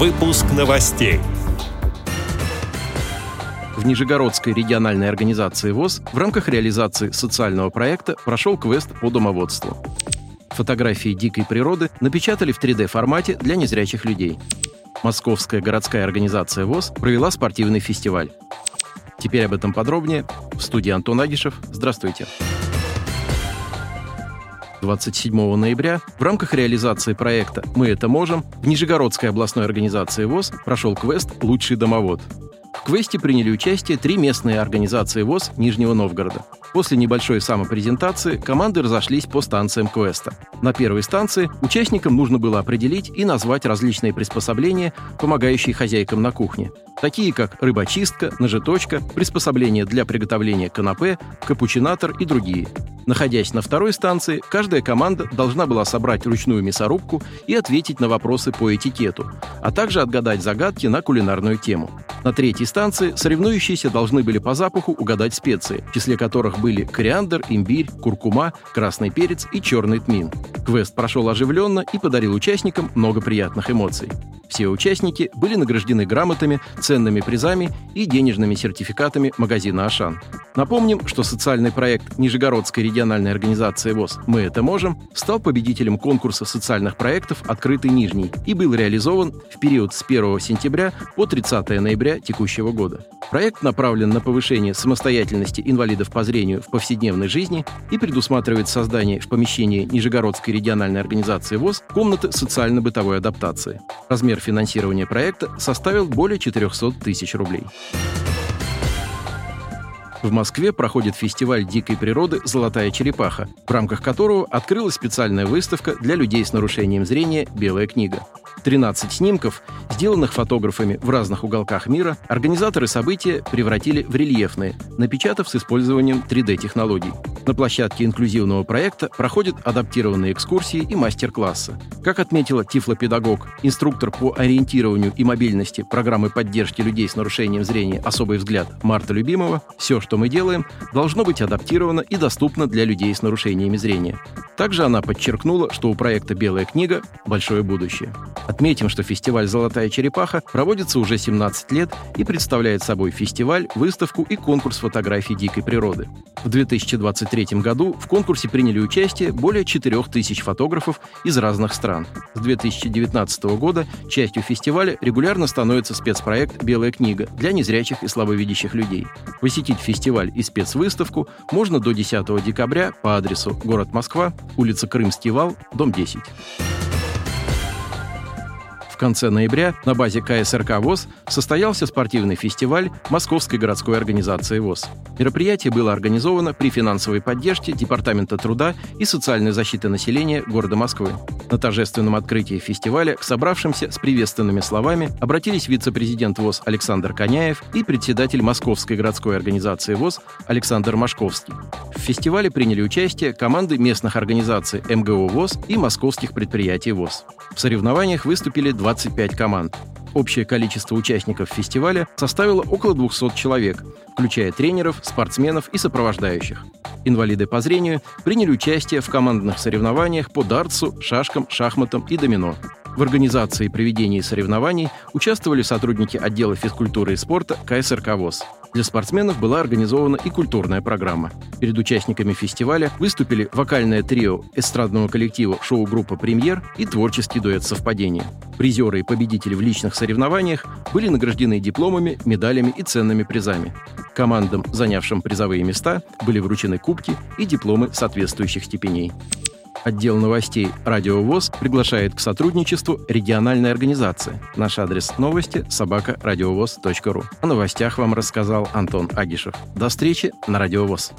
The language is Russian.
Выпуск новостей. В Нижегородской региональной организации ВОЗ в рамках реализации социального проекта прошел квест по домоводству. Фотографии дикой природы напечатали в 3D-формате для незрячих людей. Московская городская организация ВОЗ провела спортивный фестиваль. Теперь об этом подробнее. В студии Антон Агишев. Здравствуйте. 27 ноября в рамках реализации проекта «Мы это можем» в Нижегородской областной организации ВОЗ прошел квест «Лучший домовод». В квесте приняли участие три местные организации ВОЗ Нижнего Новгорода. После небольшой самопрезентации команды разошлись по станциям квеста. На первой станции участникам нужно было определить и назвать различные приспособления, помогающие хозяйкам на кухне, такие как рыбочистка, ножеточка, приспособления для приготовления канапе, капучинатор и другие. Находясь на второй станции, каждая команда должна была собрать ручную мясорубку и ответить на вопросы по этикету, а также отгадать загадки на кулинарную тему. На третьей станции соревнующиеся должны были по запаху угадать специи, в числе которых были кориандр, имбирь, куркума, красный перец и черный тмин. Квест прошел оживленно и подарил участникам много приятных эмоций. Все участники были награждены грамотами, ценными призами и денежными сертификатами магазина «Ашан». Напомним, что социальный проект Нижегородской региональной организации ВОЗ «Мы это можем» стал победителем конкурса социальных проектов «Открытый Нижний» и был реализован в период с 1 сентября по 30 ноября текущего года. Проект направлен на повышение самостоятельности инвалидов по зрению в повседневной жизни и предусматривает создание в помещении Нижегородской региональной организации ВОЗ комнаты социально-бытовой адаптации. Размер финансирования проекта составил более 400 тысяч рублей. В Москве проходит фестиваль дикой природы «Золотая черепаха», в рамках которого открылась специальная выставка для людей с нарушением зрения «Белая книга». 13 снимков, сделанных фотографами в разных уголках мира, организаторы события превратили в рельефные, напечатав с использованием 3D-технологий. На площадке инклюзивного проекта проходят адаптированные экскурсии и мастер-классы. Как отметила тифлопедагог, инструктор по ориентированию и мобильности программы поддержки людей с нарушением зрения «Особый взгляд» Марта Любимова, все, что мы делаем, должно быть адаптировано и доступно для людей с нарушениями зрения. Также она подчеркнула, что у проекта «Белая книга» большое будущее. Отметим, что фестиваль «Золотая черепаха» проводится уже 17 лет и представляет собой фестиваль, выставку и конкурс фотографий дикой природы. В 2023 году в конкурсе приняли участие более 4000 фотографов из разных стран. С 2019 года частью фестиваля регулярно становится спецпроект «Белая книга» для незрячих и слабовидящих людей. Посетить фестиваль и спецвыставку можно до 10 декабря по адресу город Москва, улица Крымский вал, дом 10 конце ноября на базе КСРК ВОЗ состоялся спортивный фестиваль Московской городской организации ВОЗ. Мероприятие было организовано при финансовой поддержке Департамента труда и социальной защиты населения города Москвы. На торжественном открытии фестиваля к собравшимся с приветственными словами обратились вице-президент ВОЗ Александр Коняев и председатель Московской городской организации ВОЗ Александр Машковский. В фестивале приняли участие команды местных организаций МГО ВОЗ и московских предприятий ВОЗ. В соревнованиях выступили 25 команд. Общее количество участников фестиваля составило около 200 человек, включая тренеров, спортсменов и сопровождающих. Инвалиды по зрению приняли участие в командных соревнованиях по дартсу, шашкам, шахматам и домино. В организации и проведении соревнований участвовали сотрудники отдела физкультуры и спорта КСРК ВОЗ. Для спортсменов была организована и культурная программа. Перед участниками фестиваля выступили вокальное трио эстрадного коллектива шоу-группа «Премьер» и творческий дуэт «Совпадение». Призеры и победители в личных соревнованиях были награждены дипломами, медалями и ценными призами. Командам, занявшим призовые места, были вручены кубки и дипломы соответствующих степеней. Отдел новостей «Радио ВОЗ» приглашает к сотрудничеству региональной организации. Наш адрес новости – собакарадиовоз.ру. О новостях вам рассказал Антон Агишев. До встречи на «Радио ВОЗ».